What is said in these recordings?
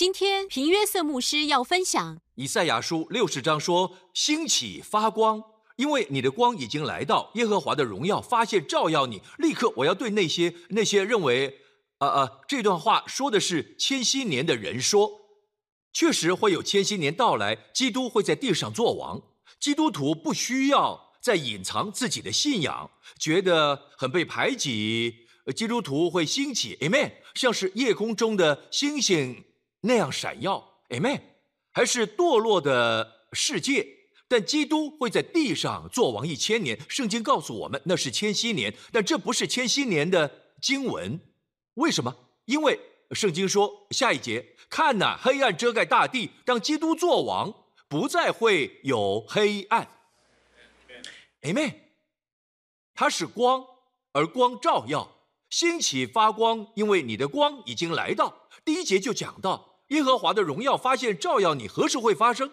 今天平约瑟牧师要分享以赛亚书六十章说：“兴起发光，因为你的光已经来到，耶和华的荣耀发现照耀你。”立刻，我要对那些那些认为，啊啊，这段话说的是千禧年的人说，确实会有千禧年到来，基督会在地上作王。基督徒不需要再隐藏自己的信仰，觉得很被排挤。基督徒会兴起，Amen，像是夜空中的星星。那样闪耀，Amen，还是堕落的世界？但基督会在地上做王一千年。圣经告诉我们，那是千禧年，但这不是千禧年的经文。为什么？因为圣经说下一节，看呐，黑暗遮盖大地，当基督做王，不再会有黑暗。Amen，它是光，而光照耀，兴起发光，因为你的光已经来到。第一节就讲到。耶和华的荣耀发现照耀你，何时会发生？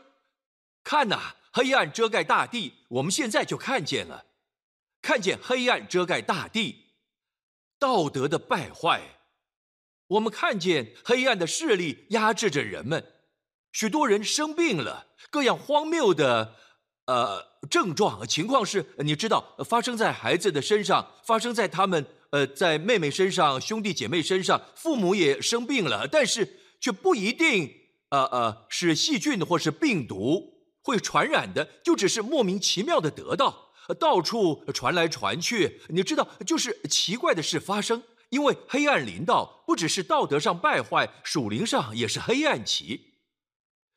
看呐，黑暗遮盖大地，我们现在就看见了，看见黑暗遮盖大地，道德的败坏，我们看见黑暗的势力压制着人们，许多人生病了，各样荒谬的呃症状情况是，你知道，发生在孩子的身上，发生在他们呃在妹妹身上、兄弟姐妹身上，父母也生病了，但是。却不一定，呃呃，是细菌或是病毒会传染的，就只是莫名其妙的得到，到处传来传去。你知道，就是奇怪的事发生，因为黑暗临到，不只是道德上败坏，属灵上也是黑暗期。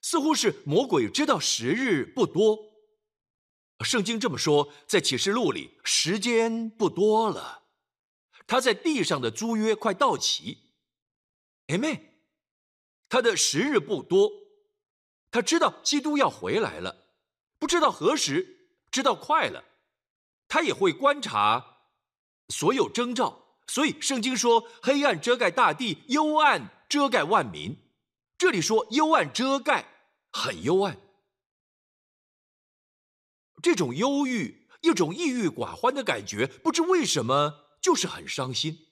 似乎是魔鬼知道时日不多，圣经这么说，在启示录里，时间不多了，他在地上的租约快到期。哎妹。他的时日不多，他知道基督要回来了，不知道何时，知道快了，他也会观察所有征兆。所以圣经说：“黑暗遮盖大地，幽暗遮盖万民。”这里说幽暗遮盖，很幽暗。这种忧郁，一种抑郁寡欢的感觉，不知为什么就是很伤心。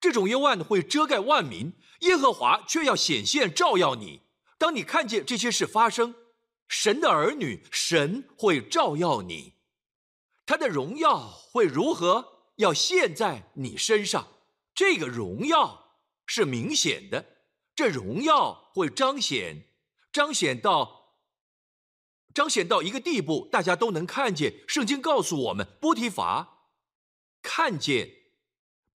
这种幽暗会遮盖万民，耶和华却要显现照耀你。当你看见这些事发生，神的儿女，神会照耀你，他的荣耀会如何？要现在你身上，这个荣耀是明显的，这荣耀会彰显，彰显到，彰显到一个地步，大家都能看见。圣经告诉我们，波提乏看见。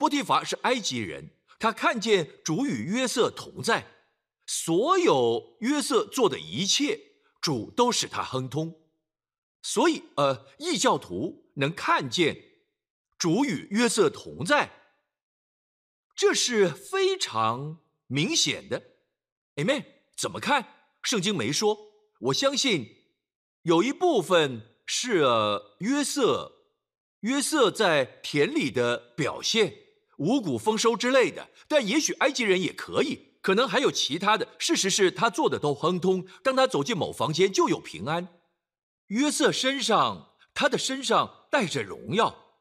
波提乏是埃及人，他看见主与约瑟同在，所有约瑟做的一切，主都使他亨通。所以，呃，异教徒能看见主与约瑟同在，这是非常明显的。Amen。怎么看？圣经没说。我相信有一部分是约瑟，约瑟在田里的表现。五谷丰收之类的，但也许埃及人也可以，可能还有其他的。事实是他做的都亨通。当他走进某房间，就有平安。约瑟身上，他的身上带着荣耀，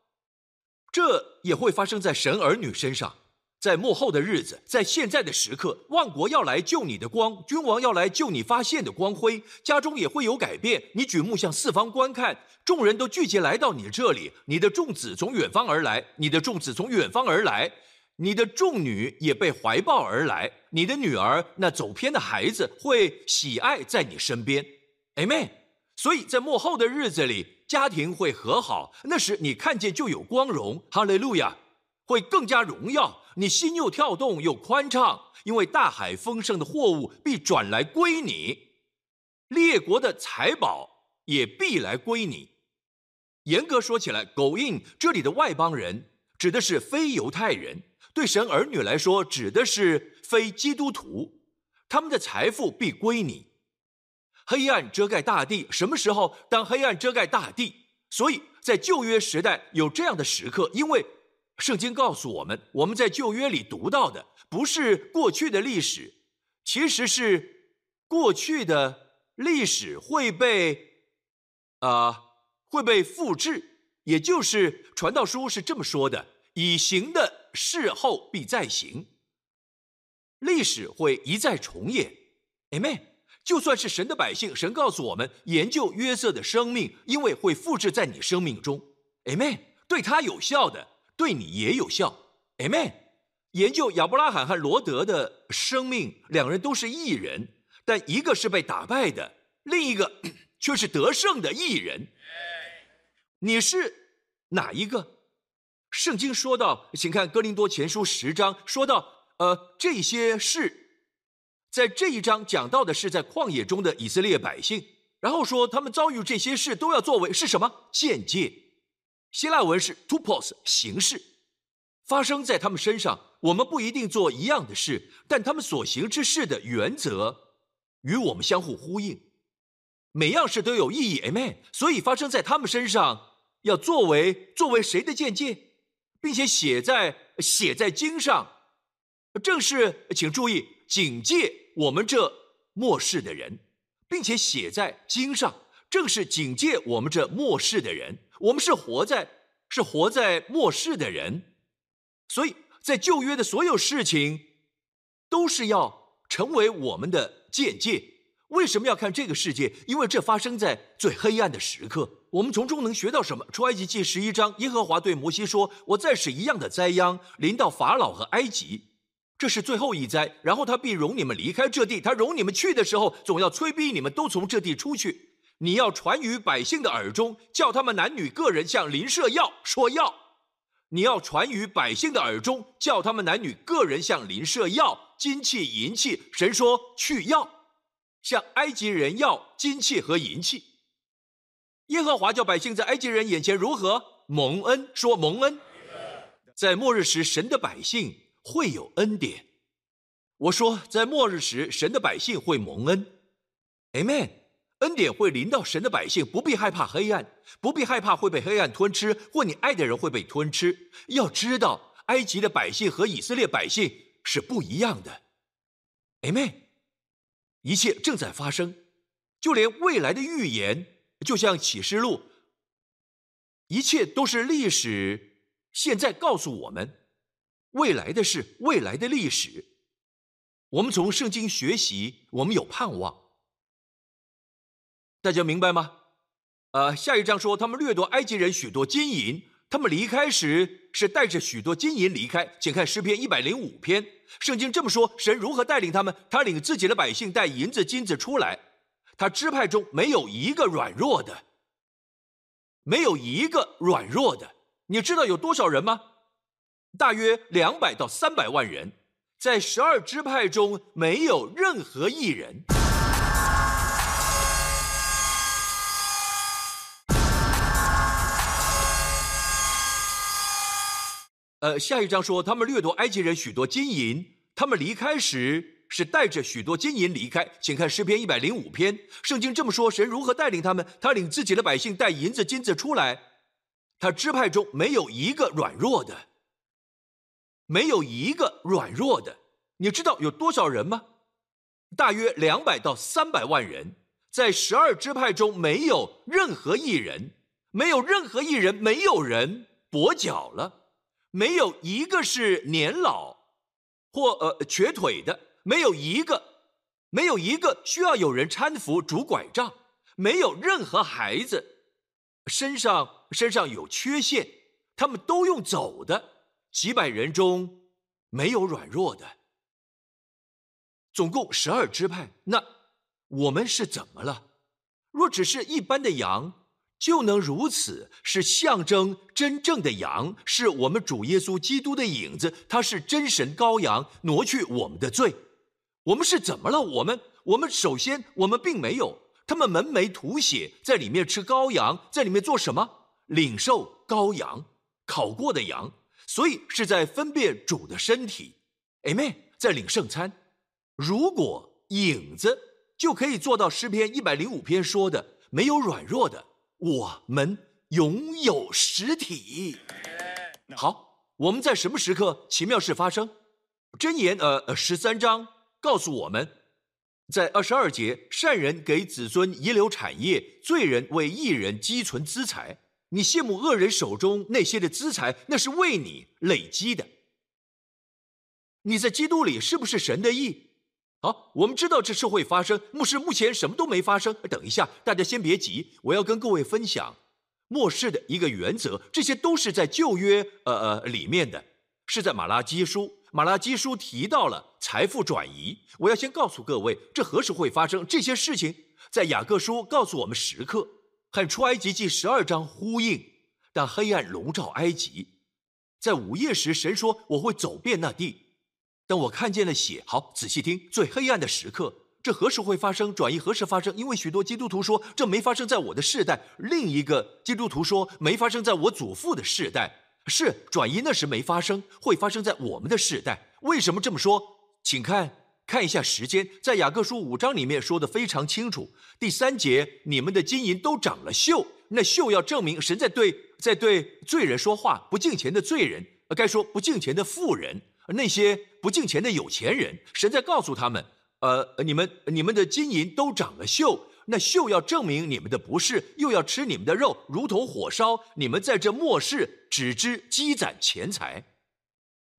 这也会发生在神儿女身上。在幕后的日子，在现在的时刻，万国要来救你的光，君王要来救你发现的光辉，家中也会有改变。你举目向四方观看，众人都聚集来到你这里。你的众子从远方而来，你的众子从远方而来，你的众女也被怀抱而来。你的女儿那走偏的孩子会喜爱在你身边，Amen。所以在幕后的日子里，家庭会和好，那时你看见就有光荣，哈利路亚，会更加荣耀。你心又跳动又宽敞，因为大海丰盛的货物必转来归你，列国的财宝也必来归你。严格说起来，狗印这里的外邦人指的是非犹太人，对神儿女来说指的是非基督徒，他们的财富必归你。黑暗遮盖大地，什么时候？当黑暗遮盖大地，所以在旧约时代有这样的时刻，因为。圣经告诉我们，我们在旧约里读到的不是过去的历史，其实是过去的历史会被啊会被复制。也就是传道书是这么说的：“以行的事后必再行。”历史会一再重演。Amen。就算是神的百姓，神告诉我们，研究约瑟的生命，因为会复制在你生命中。Amen。对他有效的，对你也有效。Amen。研究亚伯拉罕和罗德的生命，两人都是异人，但一个是被打败的，另一个 却是得胜的异人。你是哪一个？圣经说到，请看哥林多前书十章，说到，呃，这些事，在这一章讲到的是在旷野中的以色列百姓，然后说他们遭遇这些事都要作为是什么见解？希腊文是 to pos 形式，发生在他们身上。我们不一定做一样的事，但他们所行之事的原则与我们相互呼应。每样事都有意义，Amen。所以发生在他们身上，要作为作为谁的见解，并且写在写在经上，正是请注意警戒我们这末世的人，并且写在经上，正是警戒我们这末世的人。我们是活在是活在末世的人，所以在旧约的所有事情，都是要成为我们的见解。为什么要看这个世界？因为这发生在最黑暗的时刻。我们从中能学到什么？出埃及记十一章，耶和华对摩西说：“我再使一样的灾殃临到法老和埃及，这是最后一灾。然后他必容你们离开这地。他容你们去的时候，总要催逼你们都从这地出去。”你要传于百姓的耳中，叫他们男女个人向邻舍要说要。你要传于百姓的耳中，叫他们男女个人向邻舍要金器银器。神说去要，向埃及人要金器和银器。耶和华叫百姓在埃及人眼前如何蒙恩？说蒙恩，在末日时，神的百姓会有恩典。我说，在末日时，神的百姓会蒙恩。Amen。恩典会临到神的百姓，不必害怕黑暗，不必害怕会被黑暗吞吃，或你爱的人会被吞吃。要知道，埃及的百姓和以色列百姓是不一样的。哎妹。一切正在发生，就连未来的预言，就像启示录，一切都是历史。现在告诉我们，未来的事，未来的历史。我们从圣经学习，我们有盼望。大家明白吗？呃，下一章说他们掠夺埃及人许多金银，他们离开时是带着许多金银离开。请看诗篇一百零五篇，圣经这么说：神如何带领他们？他领自己的百姓带银子金子出来，他支派中没有一个软弱的，没有一个软弱的。你知道有多少人吗？大约两百到三百万人，在十二支派中没有任何一人。呃，下一章说他们掠夺埃及人许多金银，他们离开时是带着许多金银离开。请看诗篇一百零五篇，圣经这么说：神如何带领他们？他领自己的百姓带银子金子出来，他支派中没有一个软弱的，没有一个软弱的。你知道有多少人吗？大约两百到三百万人，在十二支派中没有任何一人，没有任何一人，没有人跛脚了。没有一个是年老或呃瘸腿的，没有一个，没有一个需要有人搀扶拄拐杖，没有任何孩子身上身上有缺陷，他们都用走的，几百人中没有软弱的，总共十二支派，那我们是怎么了？若只是一般的羊。就能如此，是象征真正的羊，是我们主耶稣基督的影子，他是真神羔羊，挪去我们的罪。我们是怎么了？我们，我们首先，我们并没有，他们门楣吐血，在里面吃羔羊，在里面做什么？领受羔羊，烤过的羊，所以是在分辨主的身体。Amen，在领圣餐。如果影子就可以做到诗篇一百零五篇说的，没有软弱的。我们拥有实体。好，我们在什么时刻奇妙事发生？箴言呃十三章告诉我们，在二十二节，善人给子孙遗留产业，罪人为一人积存资财。你羡慕恶人手中那些的资财，那是为你累积的。你在基督里是不是神的义？好，我们知道这事会发生。牧师目前什么都没发生。等一下，大家先别急，我要跟各位分享末世的一个原则。这些都是在旧约呃呃里面的，是在马拉基书。马拉基书提到了财富转移。我要先告诉各位，这何时会发生？这些事情在雅各书告诉我们时刻，和出埃及记十二章呼应。当黑暗笼罩埃及，在午夜时，神说我会走遍那地。当我看见了血，好，仔细听，最黑暗的时刻，这何时会发生？转移何时发生？因为许多基督徒说这没发生在我的世代，另一个基督徒说没发生在我祖父的世代。是转移那时没发生，会发生在我们的世代。为什么这么说？请看看一下时间，在雅各书五章里面说的非常清楚。第三节，你们的金银都长了锈，那锈要证明神在对在对罪人说话，不敬钱的罪人，该说不敬钱的富人。那些不敬钱的有钱人，神在告诉他们：，呃，你们你们的金银都长了锈，那锈要证明你们的不是，又要吃你们的肉，如同火烧。你们在这末世只知积攒钱财，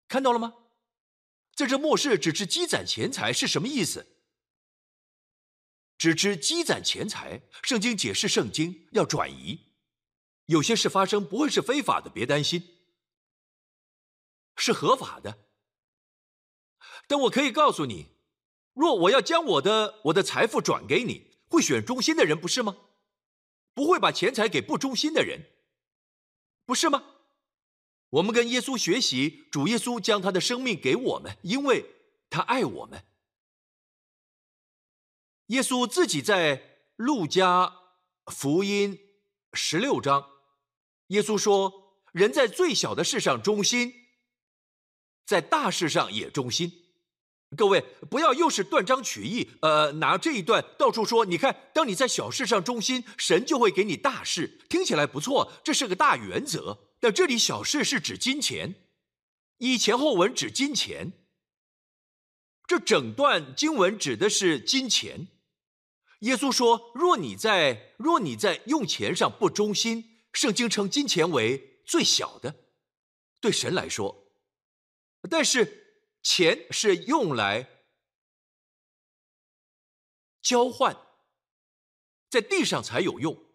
看到了吗？在这末世只知积攒钱财是什么意思？只知积攒钱财，圣经解释圣经要转移，有些事发生不会是非法的，别担心，是合法的。但我可以告诉你，若我要将我的我的财富转给你，会选忠心的人，不是吗？不会把钱财给不忠心的人，不是吗？我们跟耶稣学习，主耶稣将他的生命给我们，因为他爱我们。耶稣自己在路加福音十六章，耶稣说：“人在最小的事上忠心，在大事上也忠心。”各位，不要又是断章取义，呃，拿这一段到处说。你看，当你在小事上忠心，神就会给你大事。听起来不错，这是个大原则。但这里小事是指金钱，以前后文指金钱。这整段经文指的是金钱。耶稣说：“若你在若你在用钱上不忠心，圣经称金钱为最小的，对神来说。但是。”钱是用来交换，在地上才有用。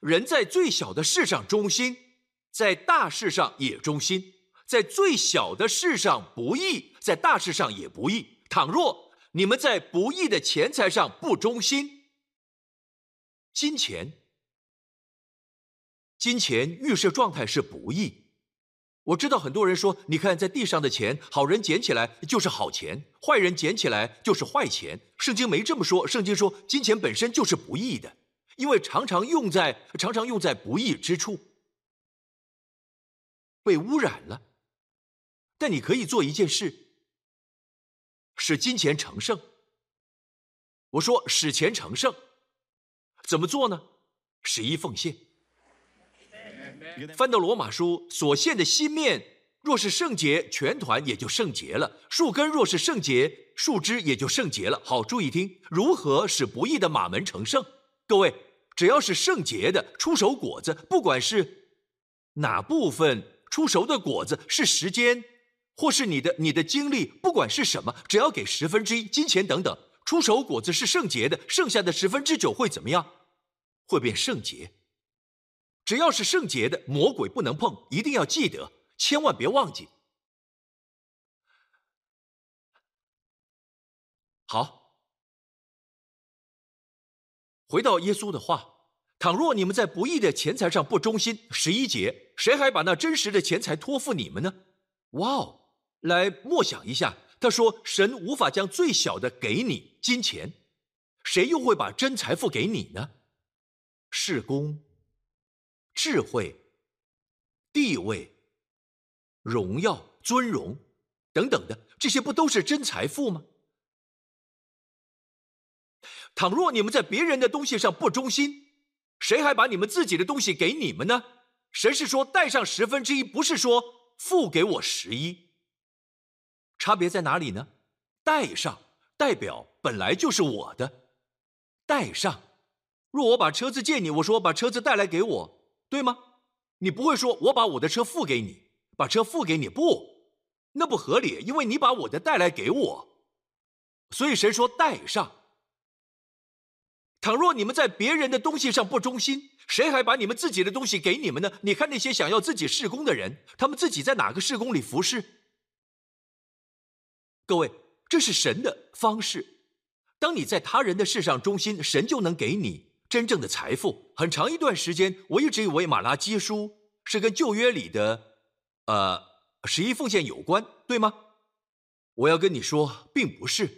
人在最小的事上忠心，在大事上也忠心；在最小的事上不义，在大事上也不义。倘若你们在不义的钱财上不忠心，金钱，金钱预设状态是不义。我知道很多人说，你看在地上的钱，好人捡起来就是好钱，坏人捡起来就是坏钱。圣经没这么说，圣经说金钱本身就是不义的，因为常常用在常常用在不义之处，被污染了。但你可以做一件事，使金钱成圣。我说使钱成圣，怎么做呢？十一奉献。翻到罗马书所献的新面，若是圣洁，全团也就圣洁了；树根若是圣洁，树枝也就圣洁了。好，注意听，如何使不义的马门成圣？各位，只要是圣洁的出熟果子，不管是哪部分出熟的果子，是时间，或是你的你的精力，不管是什么，只要给十分之一金钱等等，出熟果子是圣洁的，剩下的十分之九会怎么样？会变圣洁。只要是圣洁的，魔鬼不能碰，一定要记得，千万别忘记。好，回到耶稣的话：倘若你们在不义的钱财上不忠心，十一节，谁还把那真实的钱财托付你们呢？哇哦，来默想一下，他说神无法将最小的给你金钱，谁又会把真财富给你呢？是公。智慧、地位、荣耀、尊荣等等的，这些不都是真财富吗？倘若你们在别人的东西上不忠心，谁还把你们自己的东西给你们呢？神是说带上十分之一，不是说付给我十一。差别在哪里呢？带上代表本来就是我的，带上。若我把车子借你，我说把车子带来给我。对吗？你不会说我把我的车付给你，把车付给你不？那不合理，因为你把我的带来给我，所以神说带上。倘若你们在别人的东西上不忠心，谁还把你们自己的东西给你们呢？你看那些想要自己事工的人，他们自己在哪个事工里服侍？各位，这是神的方式。当你在他人的事上忠心，神就能给你真正的财富。很长一段时间，我一直以为马拉基书是跟旧约里的，呃，十一奉献有关，对吗？我要跟你说，并不是。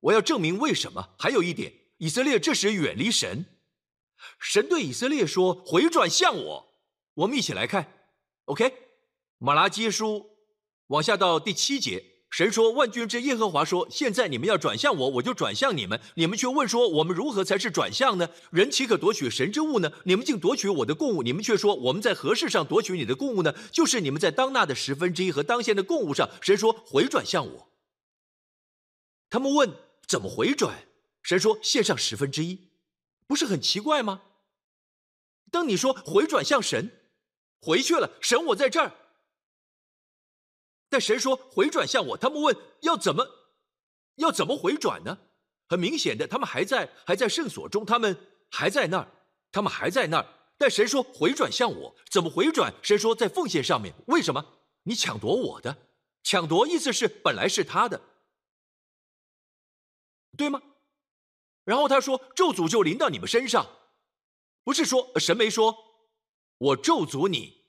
我要证明为什么。还有一点，以色列这时远离神，神对以色列说：“回转向我。”我们一起来看，OK，马拉基书往下到第七节。神说：“万军之耶和华说，现在你们要转向我，我就转向你们。你们却问说，我们如何才是转向呢？人岂可夺取神之物呢？你们竟夺取我的供物。你们却说，我们在何事上夺取你的供物呢？就是你们在当纳的十分之一和当献的供物上。神说，回转向我。他们问怎么回转？神说，献上十分之一，不是很奇怪吗？当你说回转向神，回去了，神我在这儿。”但神说回转向我，他们问要怎么，要怎么回转呢？很明显的，他们还在还在圣所中，他们还在那儿，他们还在那儿。但神说回转向我，怎么回转？神说在奉献上面。为什么？你抢夺我的，抢夺意思是本来是他的，对吗？然后他说咒诅就临到你们身上，不是说神没说，我咒诅你。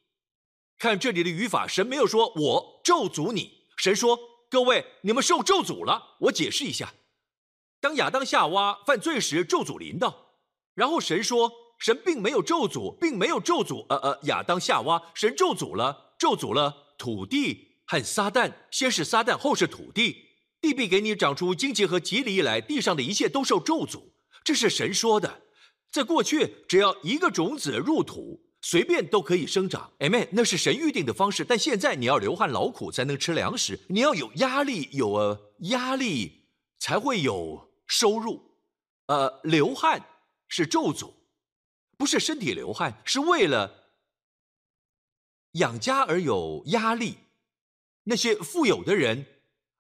看这里的语法，神没有说“我咒诅你”，神说：“各位，你们受咒诅了。”我解释一下：当亚当夏娃犯罪时，咒诅临到，然后神说：“神并没有咒诅，并没有咒诅。”呃呃，亚当夏娃，神咒诅了，咒诅了土地和撒旦，先是撒旦，后是土地。地必给你长出荆棘和棘藜来，地上的一切都受咒诅。这是神说的。在过去，只要一个种子入土。随便都可以生长，Amen。那是神预定的方式，但现在你要流汗劳苦才能吃粮食，你要有压力，有呃压力才会有收入。呃，流汗是咒诅，不是身体流汗，是为了养家而有压力。那些富有的人，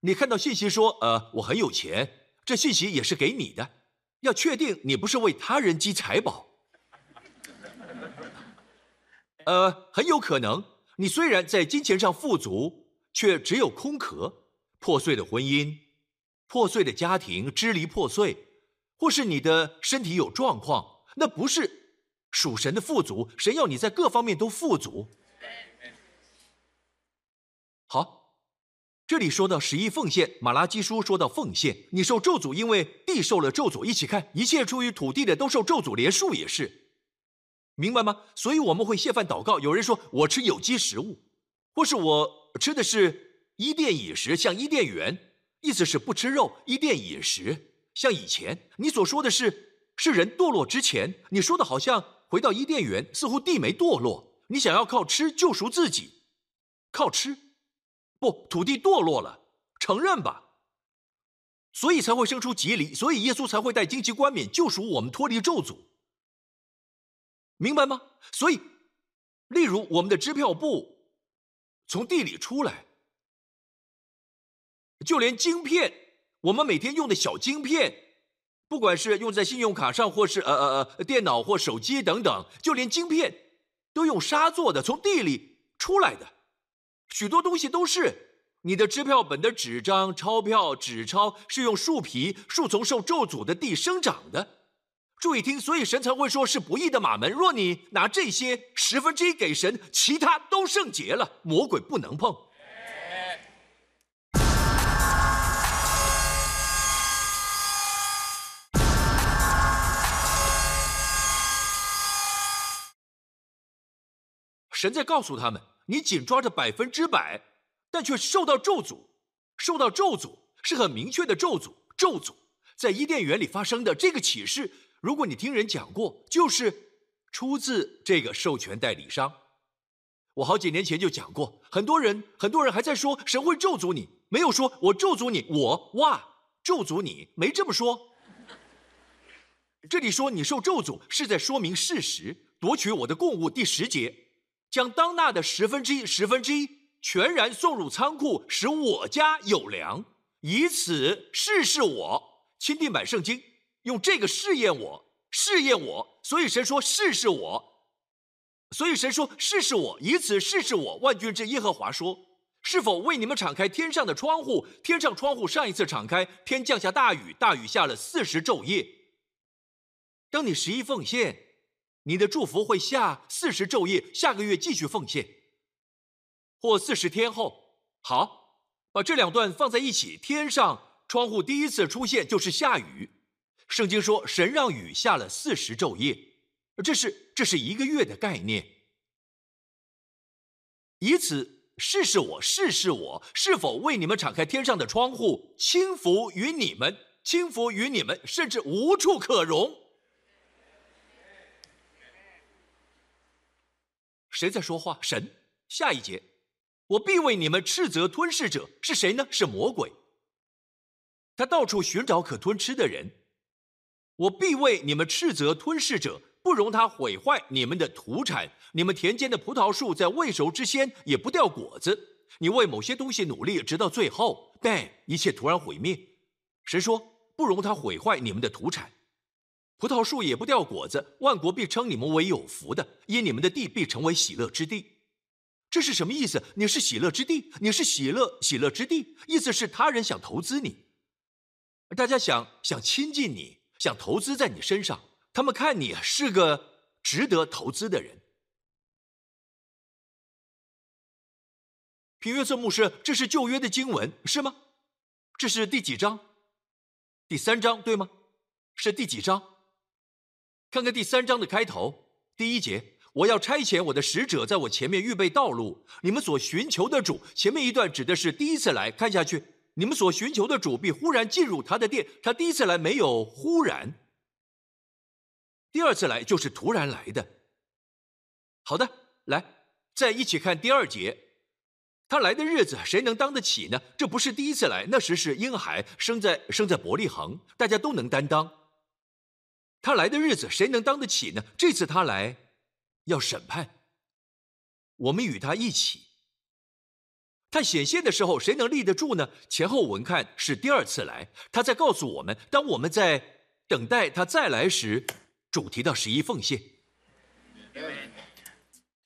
你看到信息说，呃，我很有钱，这信息也是给你的，要确定你不是为他人积财宝。呃，很有可能，你虽然在金钱上富足，却只有空壳，破碎的婚姻，破碎的家庭，支离破碎，或是你的身体有状况，那不是属神的富足。神要你在各方面都富足。好，这里说到十一奉献，马拉基书说到奉献，你受咒诅，因为地受了咒诅。一起看，一切出于土地的都受咒诅，连树也是。明白吗？所以我们会谢饭祷告。有人说我吃有机食物，或是我吃的是伊甸饮食，像伊甸园，意思是不吃肉。伊甸饮食，像以前你所说的是，是人堕落之前，你说的好像回到伊甸园，似乎地没堕落，你想要靠吃救赎自己，靠吃，不，土地堕落了，承认吧，所以才会生出吉离，所以耶稣才会带荆棘冠冕救赎我们脱离咒诅。明白吗？所以，例如我们的支票簿从地里出来，就连晶片，我们每天用的小晶片，不管是用在信用卡上，或是呃呃呃电脑或手机等等，就连晶片都用沙做的，从地里出来的，许多东西都是你的支票本的纸张、钞票、纸钞是用树皮、树丛受咒诅的地生长的。注意听，所以神才会说是不义的马门。若你拿这些十分之一给神，其他都圣洁了，魔鬼不能碰。神在告诉他们：你紧抓着百分之百，但却受到咒诅，受到咒诅是很明确的咒诅。咒诅在伊甸园里发生的这个启示。如果你听人讲过，就是出自这个授权代理商。我好几年前就讲过，很多人很多人还在说神会咒诅你，没有说我咒诅你，我哇咒诅你，没这么说。这里说你受咒诅，是在说明事实，夺取我的供物。第十节，将当纳的十分之一，十分之一全然送入仓库，使我家有粮，以此试试我。钦定版圣经用这个试验我，试验我。所以神说试试我。所以神说试试我，以此试试我。万军之耶和华说：是否为你们敞开天上的窗户？天上窗户上一次敞开，天降下大雨，大雨下了四十昼夜。当你十一奉献，你的祝福会下四十昼夜，下个月继续奉献。或四十天后，好，把这两段放在一起。天上窗户第一次出现就是下雨。圣经说，神让雨下了四十昼夜，这是这是一个月的概念。以此试试我，试试我是否为你们敞开天上的窗户，轻浮于你们，轻浮于你们，甚至无处可容。谁在说话？神。下一节。我必为你们斥责吞噬者是谁呢？是魔鬼。他到处寻找可吞吃的人。我必为你们斥责吞噬者，不容他毁坏你们的土产。你们田间的葡萄树在未熟之先也不掉果子。你为某些东西努力，直到最后，但一切突然毁灭。谁说不容他毁坏你们的土产，葡萄树也不掉果子。万国必称你们为有福的，因你们的地必成为喜乐之地。这是什么意思？你是喜乐之地，你是喜乐喜乐之地，意思是他人想投资你，大家想想亲近你，想投资在你身上，他们看你是个值得投资的人。平约瑟牧师，这是旧约的经文是吗？这是第几章？第三章对吗？是第几章？看看第三章的开头，第一节。我要差遣我的使者在我前面预备道路。你们所寻求的主，前面一段指的是第一次来看下去。你们所寻求的主必忽然进入他的殿。他第一次来没有忽然，第二次来就是突然来的。好的，来再一起看第二节。他来的日子，谁能当得起呢？这不是第一次来，那时是婴孩生在生在伯利恒，大家都能担当。他来的日子，谁能当得起呢？这次他来。要审判，我们与他一起。他显现的时候，谁能立得住呢？前后文看是第二次来，他在告诉我们，当我们在等待他再来时，主题到十一奉献。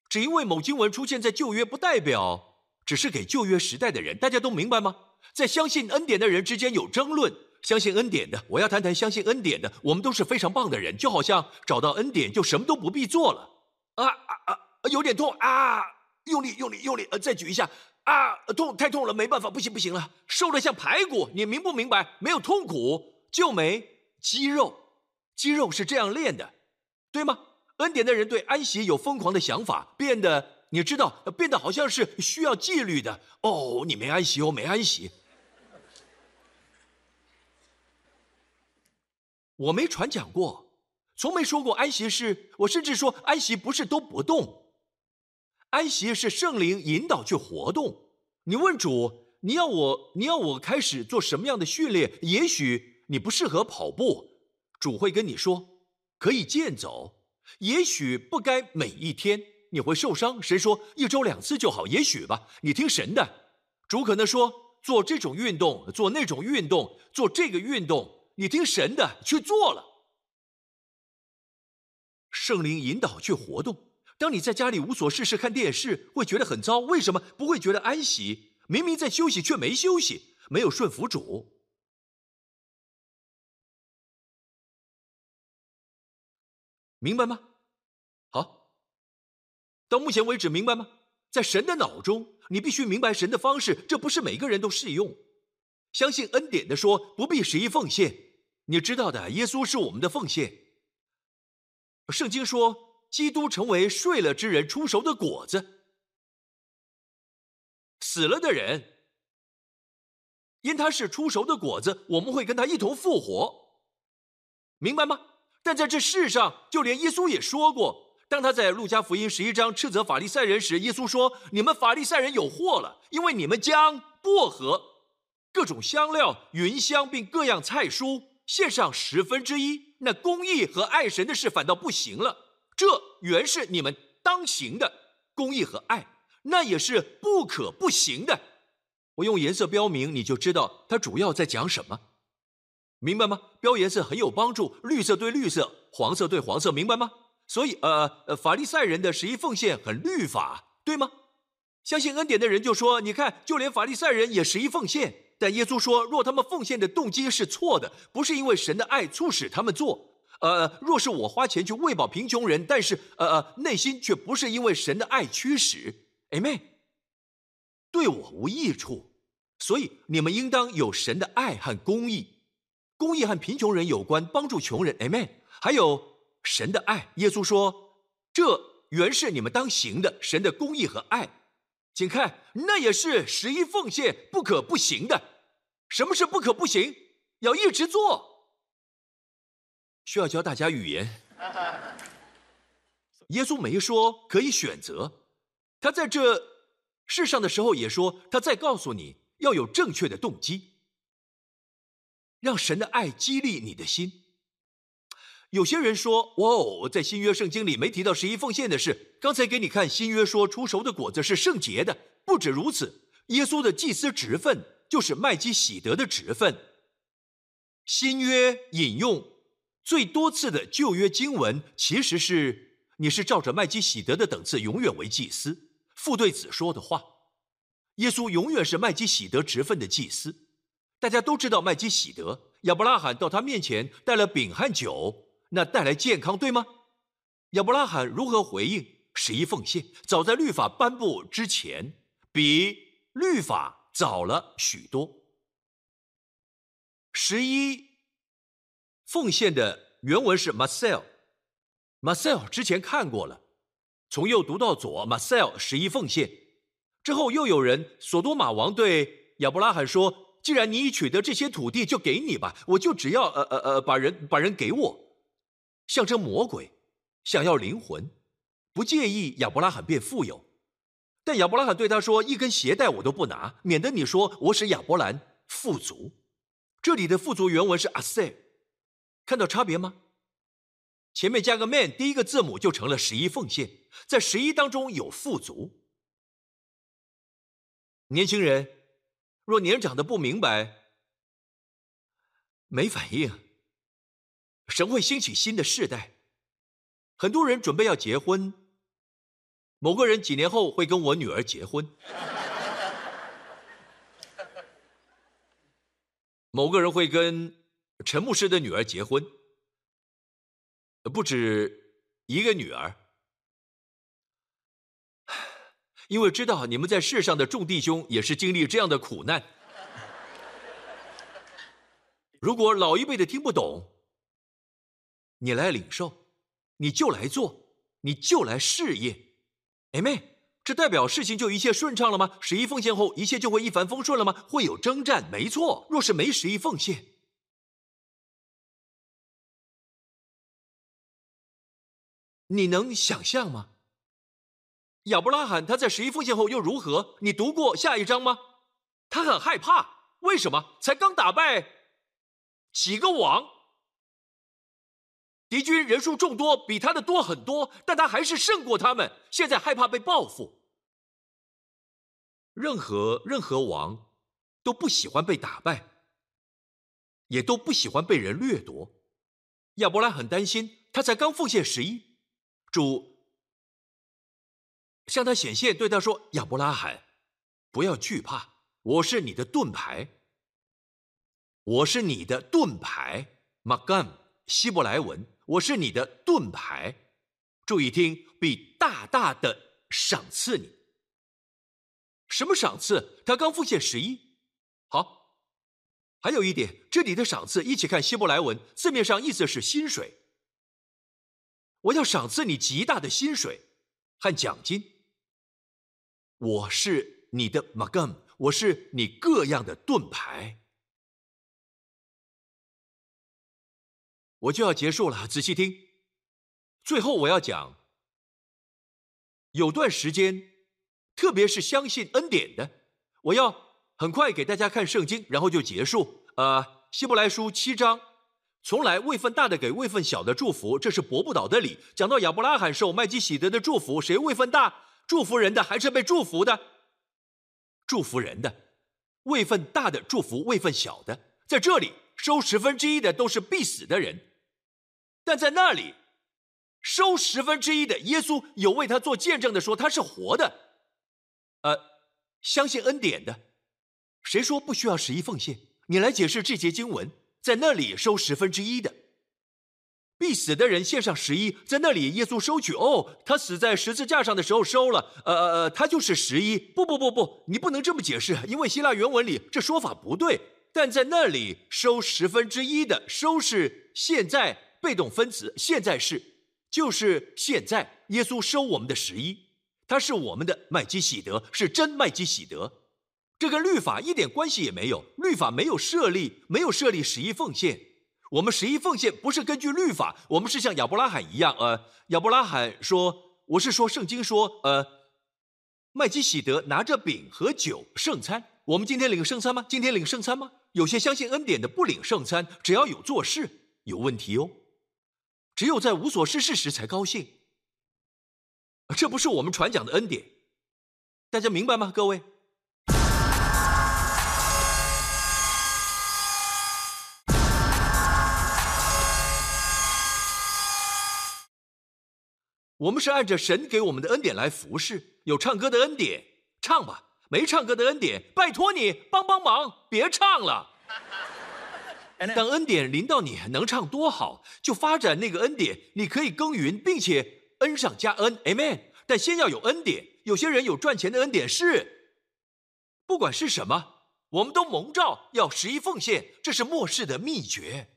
只因为某经文出现在旧约，不代表只是给旧约时代的人。大家都明白吗？在相信恩典的人之间有争论。相信恩典的，我要谈谈相信恩典的。我们都是非常棒的人，就好像找到恩典就什么都不必做了。啊啊啊！有点痛啊！用力用力用力！呃，再举一下啊！痛太痛了，没办法，不行不行了，瘦的像排骨。你明不明白？没有痛苦就没肌肉，肌肉是这样练的，对吗？恩典的人对安息有疯狂的想法，变得你知道，变得好像是需要纪律的。哦，你没安息哦，没安息。我没传讲过。从没说过安息是，我甚至说安息不是都不动，安息是圣灵引导去活动。你问主，你要我，你要我开始做什么样的训练？也许你不适合跑步，主会跟你说可以健走。也许不该每一天，你会受伤。神说一周两次就好，也许吧。你听神的，主可能说做这种运动，做那种运动，做这个运动，你听神的去做了。圣灵引导去活动。当你在家里无所事事看电视，会觉得很糟。为什么不会觉得安息？明明在休息，却没休息，没有顺服主，明白吗？好，到目前为止明白吗？在神的脑中，你必须明白神的方式，这不是每个人都适用。相信恩典的说，不必十一奉献。你知道的，耶稣是我们的奉献。圣经说，基督成为睡了之人出熟的果子，死了的人，因他是出熟的果子，我们会跟他一同复活，明白吗？但在这世上，就连耶稣也说过，当他在路加福音十一章斥责法利赛人时，耶稣说：“你们法利赛人有祸了，因为你们将薄荷、各种香料、芸香并各样菜蔬献上十分之一。”那公义和爱神的事反倒不行了，这原是你们当行的公义和爱。那也是不可不行的。我用颜色标明，你就知道它主要在讲什么，明白吗？标颜色很有帮助，绿色对绿色，黄色对黄色，明白吗？所以，呃呃，法利赛人的十一奉献很律法，对吗？相信恩典的人就说：“你看，就连法利赛人也十一奉献。”但耶稣说：“若他们奉献的动机是错的，不是因为神的爱促使他们做，呃，若是我花钱去喂饱贫穷人，但是呃呃，内心却不是因为神的爱驱使，Amen，对我无益处。所以你们应当有神的爱和公义，公义和贫穷人有关，帮助穷人，Amen。还有神的爱，耶稣说，这原是你们当行的，神的公义和爱。”请看，那也是十一奉献不可不行的。什么是不可不行？要一直做。需要教大家语言。耶稣没说可以选择，他在这世上的时候也说，他再告诉你要有正确的动机，让神的爱激励你的心。有些人说：“哦，在新约圣经里没提到十一奉献的事。”刚才给你看新约说出熟的果子是圣洁的。不止如此，耶稣的祭司职分就是麦基喜德的职分。新约引用最多次的旧约经文，其实是你是照着麦基喜德的等次永远为祭司。父对子说的话，耶稣永远是麦基喜德职分的祭司。大家都知道麦基喜德，亚伯拉罕到他面前带了饼和酒。那带来健康，对吗？亚伯拉罕如何回应十一奉献？早在律法颁布之前，比律法早了许多。十一奉献的原文是 Marcel，Marcel 之前看过了，从右读到左，Marcel 十一奉献。之后，又有人索多玛王对亚伯拉罕说：“既然你已取得这些土地，就给你吧，我就只要呃呃呃把人把人给我。”象征魔鬼想要灵魂，不介意亚伯拉罕变富有，但亚伯拉罕对他说：“一根鞋带我都不拿，免得你说我使亚伯兰富足。”这里的富足原文是阿塞，看到差别吗？前面加个 man，第一个字母就成了十一奉献，在十一当中有富足。年轻人，若年长的不明白，没反应。神会兴起新的世代，很多人准备要结婚。某个人几年后会跟我女儿结婚，某个人会跟陈牧师的女儿结婚，不止一个女儿，因为知道你们在世上的众弟兄也是经历这样的苦难。如果老一辈的听不懂。你来领受，你就来做，你就来试验，哎妹，这代表事情就一切顺畅了吗？十一奉献后，一切就会一帆风顺了吗？会有征战，没错。若是没十一奉献，你能想象吗？亚伯拉罕他在十一奉献后又如何？你读过下一章吗？他很害怕，为什么？才刚打败几个王。敌军人数众多，比他的多很多，但他还是胜过他们。现在害怕被报复。任何任何王都不喜欢被打败，也都不喜欢被人掠夺。亚伯拉很担心，他才刚奉献十一，主向他显现，对他说：“亚伯拉罕，不要惧怕，我是你的盾牌，我是你的盾牌。” m a m 希伯来文。我是你的盾牌，注意听，必大大的赏赐你。什么赏赐？他刚奉献十一。好，还有一点，这里的赏赐，一起看希伯来文，字面上意思是薪水。我要赏赐你极大的薪水和奖金。我是你的 magam，我是你各样的盾牌。我就要结束了，仔细听。最后我要讲，有段时间，特别是相信恩典的，我要很快给大家看圣经，然后就结束。呃，希伯来书七章，从来位分大的给位分小的祝福，这是伯不倒的理。讲到亚伯拉罕受麦基喜德的祝福，谁位分大？祝福人的还是被祝福的？祝福人的，位分大的祝福位分小的，在这里收十分之一的都是必死的人，但在那里收十分之一的耶稣有为他做见证的说他是活的。呃，相信恩典的，谁说不需要十一奉献？你来解释这节经文，在那里收十分之一的。必死的人献上十一，在那里耶稣收取。哦，他死在十字架上的时候收了。呃呃呃，他就是十一。不不不不，你不能这么解释，因为希腊原文里这说法不对。但在那里收十分之一的收是现在被动分词，现在是就是现在，耶稣收我们的十一，他是我们的麦基喜德，是真麦基喜德。这跟律法一点关系也没有，律法没有设立，没有设立十一奉献。我们十一奉献不是根据律法，我们是像亚伯拉罕一样。呃，亚伯拉罕说：“我是说，圣经说，呃，麦基喜德拿着饼和酒圣餐。我们今天领圣餐吗？今天领圣餐吗？有些相信恩典的不领圣餐，只要有做事，有问题哦。只有在无所事事时才高兴。这不是我们传讲的恩典，大家明白吗？各位。”我们是按着神给我们的恩典来服侍，有唱歌的恩典，唱吧；没唱歌的恩典，拜托你帮帮忙，别唱了。当恩典临到你，能唱多好，就发展那个恩典，你可以耕耘，并且恩上加恩，amen。但先要有恩典。有些人有赚钱的恩典，是不管是什么，我们都蒙召要十一奉献，这是末世的秘诀。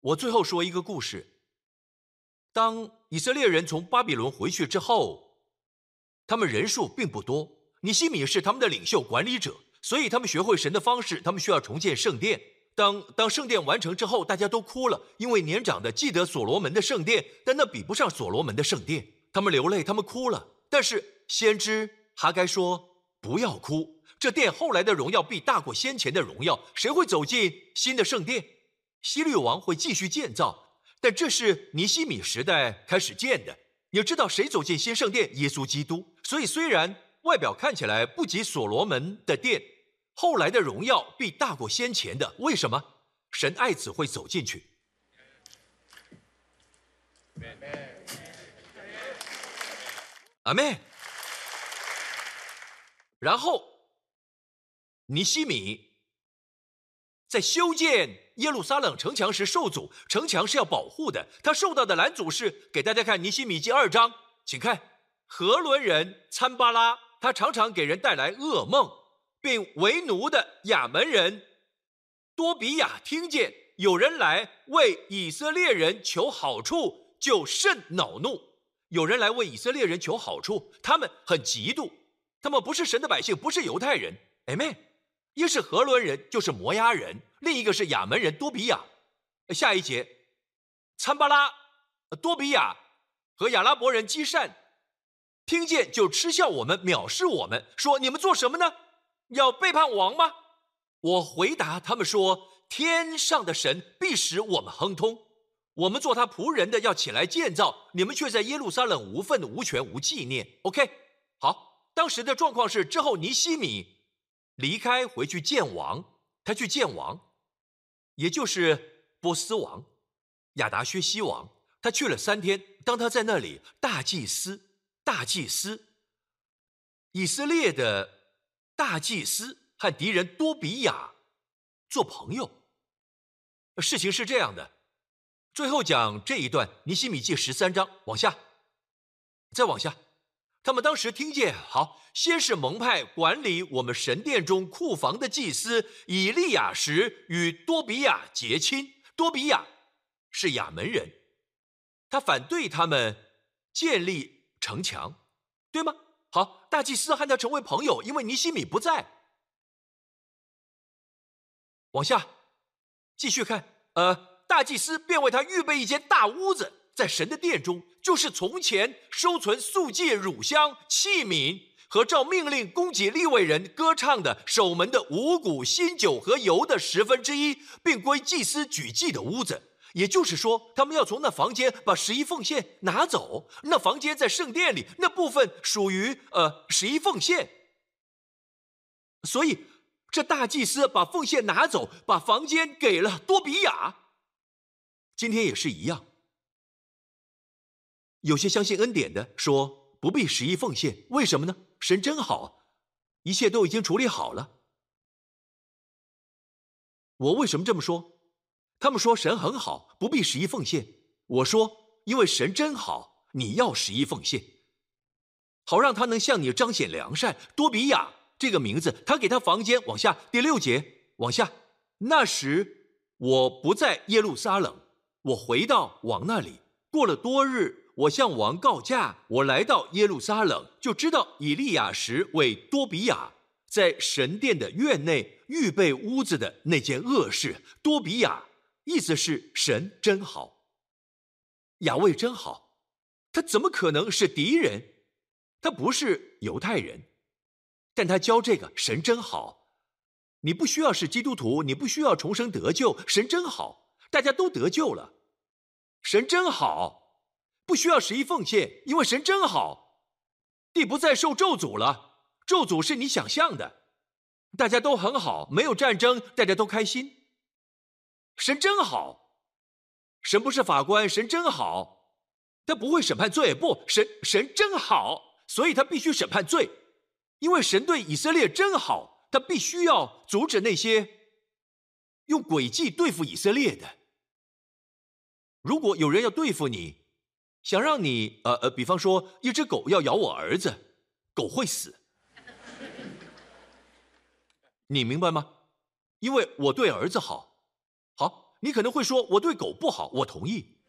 我最后说一个故事。当以色列人从巴比伦回去之后，他们人数并不多。尼西米是他们的领袖、管理者，所以他们学会神的方式。他们需要重建圣殿。当当圣殿完成之后，大家都哭了，因为年长的记得所罗门的圣殿，但那比不上所罗门的圣殿。他们流泪，他们哭了。但是先知哈该说：“不要哭，这殿后来的荣耀必大过先前的荣耀。谁会走进新的圣殿？希律王会继续建造。”但这是尼西米时代开始建的。你知道谁走进新圣殿？耶稣基督。所以虽然外表看起来不及所罗门的殿，后来的荣耀必大过先前的。为什么？神爱子会走进去。阿妹。然后尼西米。在修建耶路撒冷城墙时受阻，城墙是要保护的。他受到的拦阻是，给大家看尼西米记二章，请看何伦人参巴拉，他常常给人带来噩梦，并为奴的亚门人多比亚听见有人来为以色列人求好处，就甚恼怒。有人来为以色列人求好处，他们很嫉妒，他们不是神的百姓，不是犹太人。Amen。一是荷伦人，就是摩押人；另一个是亚门人多比亚。下一节，参巴拉、多比亚和亚拉伯人基善听见就嗤笑我们，藐视我们，说：“你们做什么呢？要背叛王吗？”我回答他们说：“天上的神必使我们亨通。我们做他仆人的要起来建造，你们却在耶路撒冷无份、无权、无纪念。”OK，好。当时的状况是，之后尼西米。离开回去见王，他去见王，也就是波斯王亚达薛西王。他去了三天。当他在那里，大祭司、大祭司以色列的大祭司和敌人多比亚做朋友。事情是这样的，最后讲这一段，尼西米记十三章往下，再往下。他们当时听见，好，先是蒙派管理我们神殿中库房的祭司以利亚时与多比亚结亲。多比亚是亚门人，他反对他们建立城墙，对吗？好，大祭司和他成为朋友，因为尼西米不在。往下继续看，呃，大祭司便为他预备一间大屋子。在神的殿中，就是从前收存素祭、乳香、器皿和照命令供给立位人歌唱的守门的五谷、新酒和油的十分之一，并归祭司举祭的屋子。也就是说，他们要从那房间把十一奉献拿走。那房间在圣殿里，那部分属于呃十一奉献。所以，这大祭司把奉献拿走，把房间给了多比亚。今天也是一样。有些相信恩典的说不必十一奉献，为什么呢？神真好，一切都已经处理好了。我为什么这么说？他们说神很好，不必十一奉献。我说，因为神真好，你要十一奉献，好让他能向你彰显良善。多比亚这个名字，他给他房间往下第六节往下。那时我不在耶路撒冷，我回到王那里。过了多日，我向王告假，我来到耶路撒冷，就知道以利亚时为多比亚在神殿的院内预备屋子的那件恶事。多比亚。意思是神真好，亚卫真好，他怎么可能是敌人？他不是犹太人，但他教这个神真好。你不需要是基督徒，你不需要重生得救，神真好，大家都得救了，神真好，不需要十一奉献，因为神真好，地不再受咒诅了，咒诅是你想象的，大家都很好，没有战争，大家都开心。神真好，神不是法官，神真好，他不会审判罪。不，神神真好，所以他必须审判罪，因为神对以色列真好，他必须要阻止那些用诡计对付以色列的。如果有人要对付你，想让你呃呃，比方说一只狗要咬我儿子，狗会死，你明白吗？因为我对儿子好。好你可能会说我对狗不好，我同意。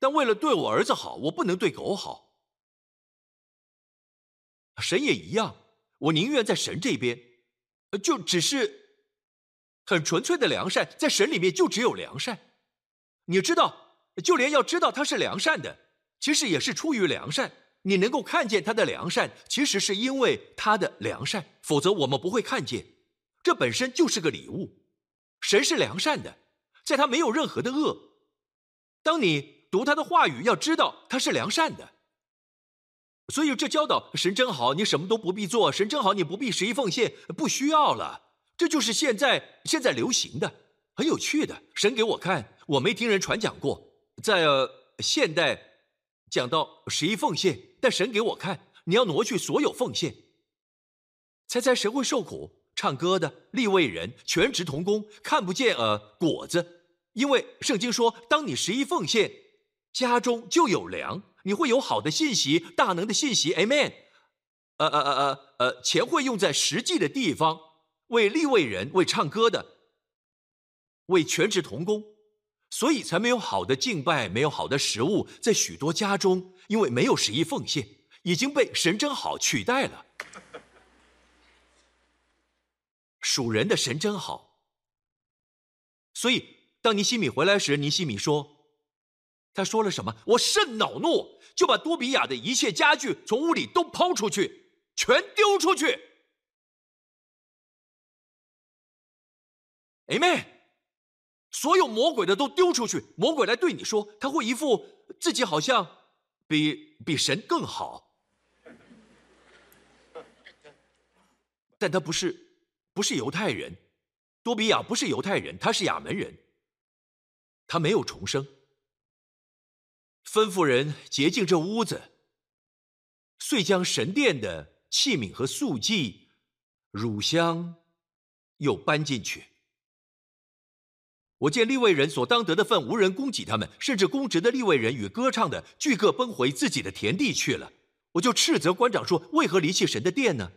但为了对我儿子好，我不能对狗好。神也一样，我宁愿在神这边，就只是很纯粹的良善，在神里面就只有良善。你知道，就连要知道他是良善的，其实也是出于良善。你能够看见他的良善，其实是因为他的良善，否则我们不会看见。这本身就是个礼物。神是良善的，在他没有任何的恶。当你读他的话语，要知道他是良善的。所以这教导神真好，你什么都不必做。神真好，你不必十一奉献，不需要了。这就是现在现在流行的，很有趣的。神给我看，我没听人传讲过，在现代讲到十一奉献，但神给我看，你要挪去所有奉献。猜猜谁会受苦？唱歌的立位人全职童工看不见呃果子，因为圣经说，当你十一奉献，家中就有粮，你会有好的信息、大能的信息。Amen。呃呃呃呃呃，钱会用在实际的地方，为立位人、为唱歌的、为全职童工，所以才没有好的敬拜，没有好的食物，在许多家中，因为没有十一奉献，已经被神真好取代了。属人的神真好，所以当尼西米回来时，尼西米说：“他说了什么？我甚恼怒，就把多比亚的一切家具从屋里都抛出去，全丢出去。” Amen。所有魔鬼的都丢出去，魔鬼来对你说，他会一副自己好像比比神更好，但他不是。不是犹太人，多比亚不是犹太人，他是亚门人。他没有重生。吩咐人洁净这屋子，遂将神殿的器皿和素祭、乳香又搬进去。我见立位人所当得的份无人供给他们，甚至公职的立位人与歌唱的俱各奔回自己的田地去了。我就斥责官长说：“为何离弃神的殿呢？”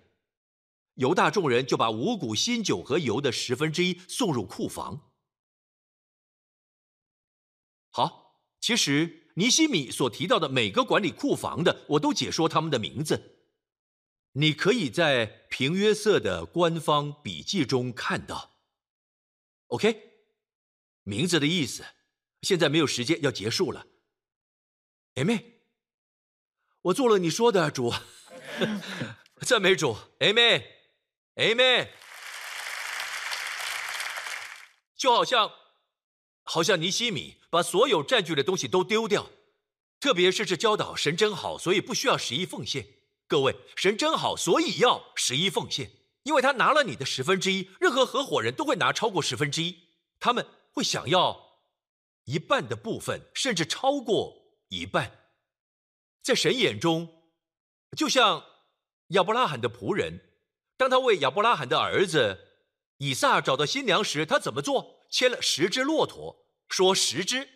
犹大众人就把五谷、新酒和油的十分之一送入库房。好，其实尼西米所提到的每个管理库房的，我都解说他们的名字。你可以在平约瑟的官方笔记中看到。OK，名字的意思。现在没有时间，要结束了。Amen。我做了你说的，主。赞美主，Amen。Amen，就好像好像尼西米把所有占据的东西都丢掉，特别是这教导神真好，所以不需要十一奉献。各位，神真好，所以要十一奉献，因为他拿了你的十分之一，任何合伙人都会拿超过十分之一，他们会想要一半的部分，甚至超过一半。在神眼中，就像亚伯拉罕的仆人，当他为亚伯拉罕的儿子以撒找到新娘时，他怎么做？牵了十只骆驼，说十只，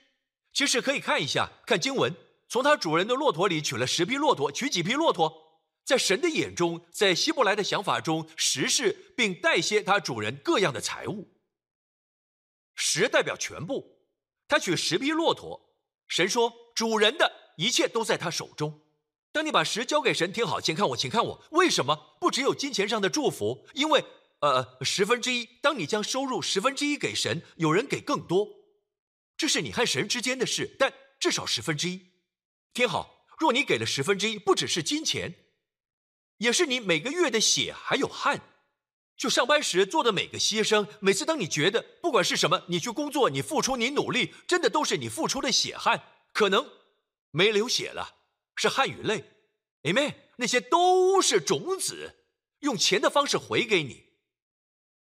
其实可以看一下，看经文，从他主人的骆驼里取了十匹骆驼，取几匹骆驼，在神的眼中，在希伯来的想法中，十是并代谢他主人各样的财物，十代表全部，他取十匹骆驼，神说主人的一切都在他手中。当你把十交给神，听好，请看我，请看我，为什么不只有金钱上的祝福？因为。呃，十分之一。当你将收入十分之一给神，有人给更多，这是你和神之间的事。但至少十分之一。听好，若你给了十分之一，不只是金钱，也是你每个月的血还有汗，就上班时做的每个牺牲。每次当你觉得不管是什么，你去工作，你付出，你努力，真的都是你付出的血汗。可能没流血了，是汗与泪。Amen。那些都是种子，用钱的方式回给你。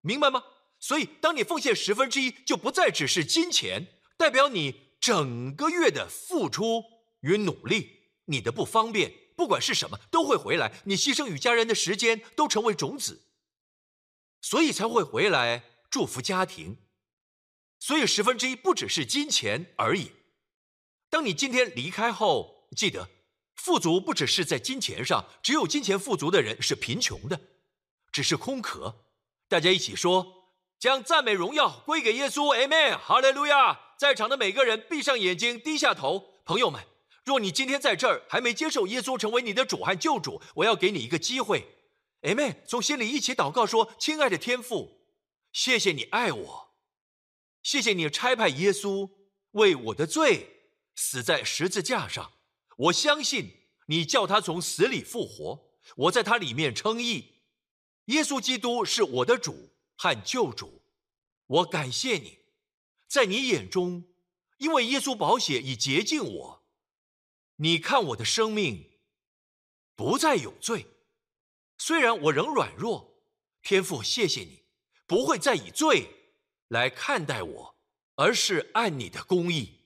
明白吗？所以，当你奉献十分之一，就不再只是金钱，代表你整个月的付出与努力。你的不方便，不管是什么，都会回来。你牺牲与家人的时间，都成为种子，所以才会回来祝福家庭。所以，十分之一不只是金钱而已。当你今天离开后，记得，富足不只是在金钱上，只有金钱富足的人是贫穷的，只是空壳。大家一起说：“将赞美荣耀归给耶稣。” Amen，哈利路亚！在场的每个人闭上眼睛，低下头。朋友们，若你今天在这儿还没接受耶稣成为你的主和救主，我要给你一个机会。Amen，从心里一起祷告说：“亲爱的天父，谢谢你爱我，谢谢你差派耶稣为我的罪死在十字架上。我相信你叫他从死里复活，我在他里面称义。”耶稣基督是我的主和救主，我感谢你，在你眼中，因为耶稣宝血已洁净我，你看我的生命不再有罪。虽然我仍软弱，天父，谢谢你不会再以罪来看待我，而是按你的公义。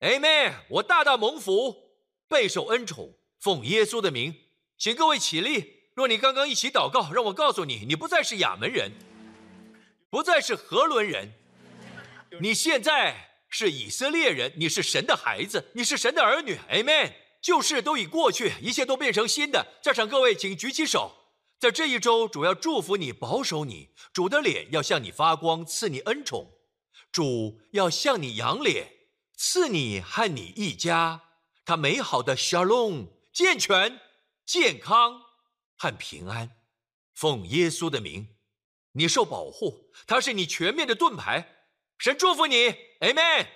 Amen。我大大蒙福，备受恩宠，奉耶稣的名，请各位起立。若你刚刚一起祷告，让我告诉你，你不再是亚门人，不再是何伦人，你现在是以色列人，你是神的孩子，你是神的儿女。Amen。旧事都已过去，一切都变成新的。在场各位，请举起手。在这一周，主要祝福你，保守你。主的脸要向你发光，赐你恩宠。主要向你扬脸，赐你和你一家他美好的 shalom，健全、健康。和平安，奉耶稣的名，你受保护，他是你全面的盾牌。神祝福你，Amen。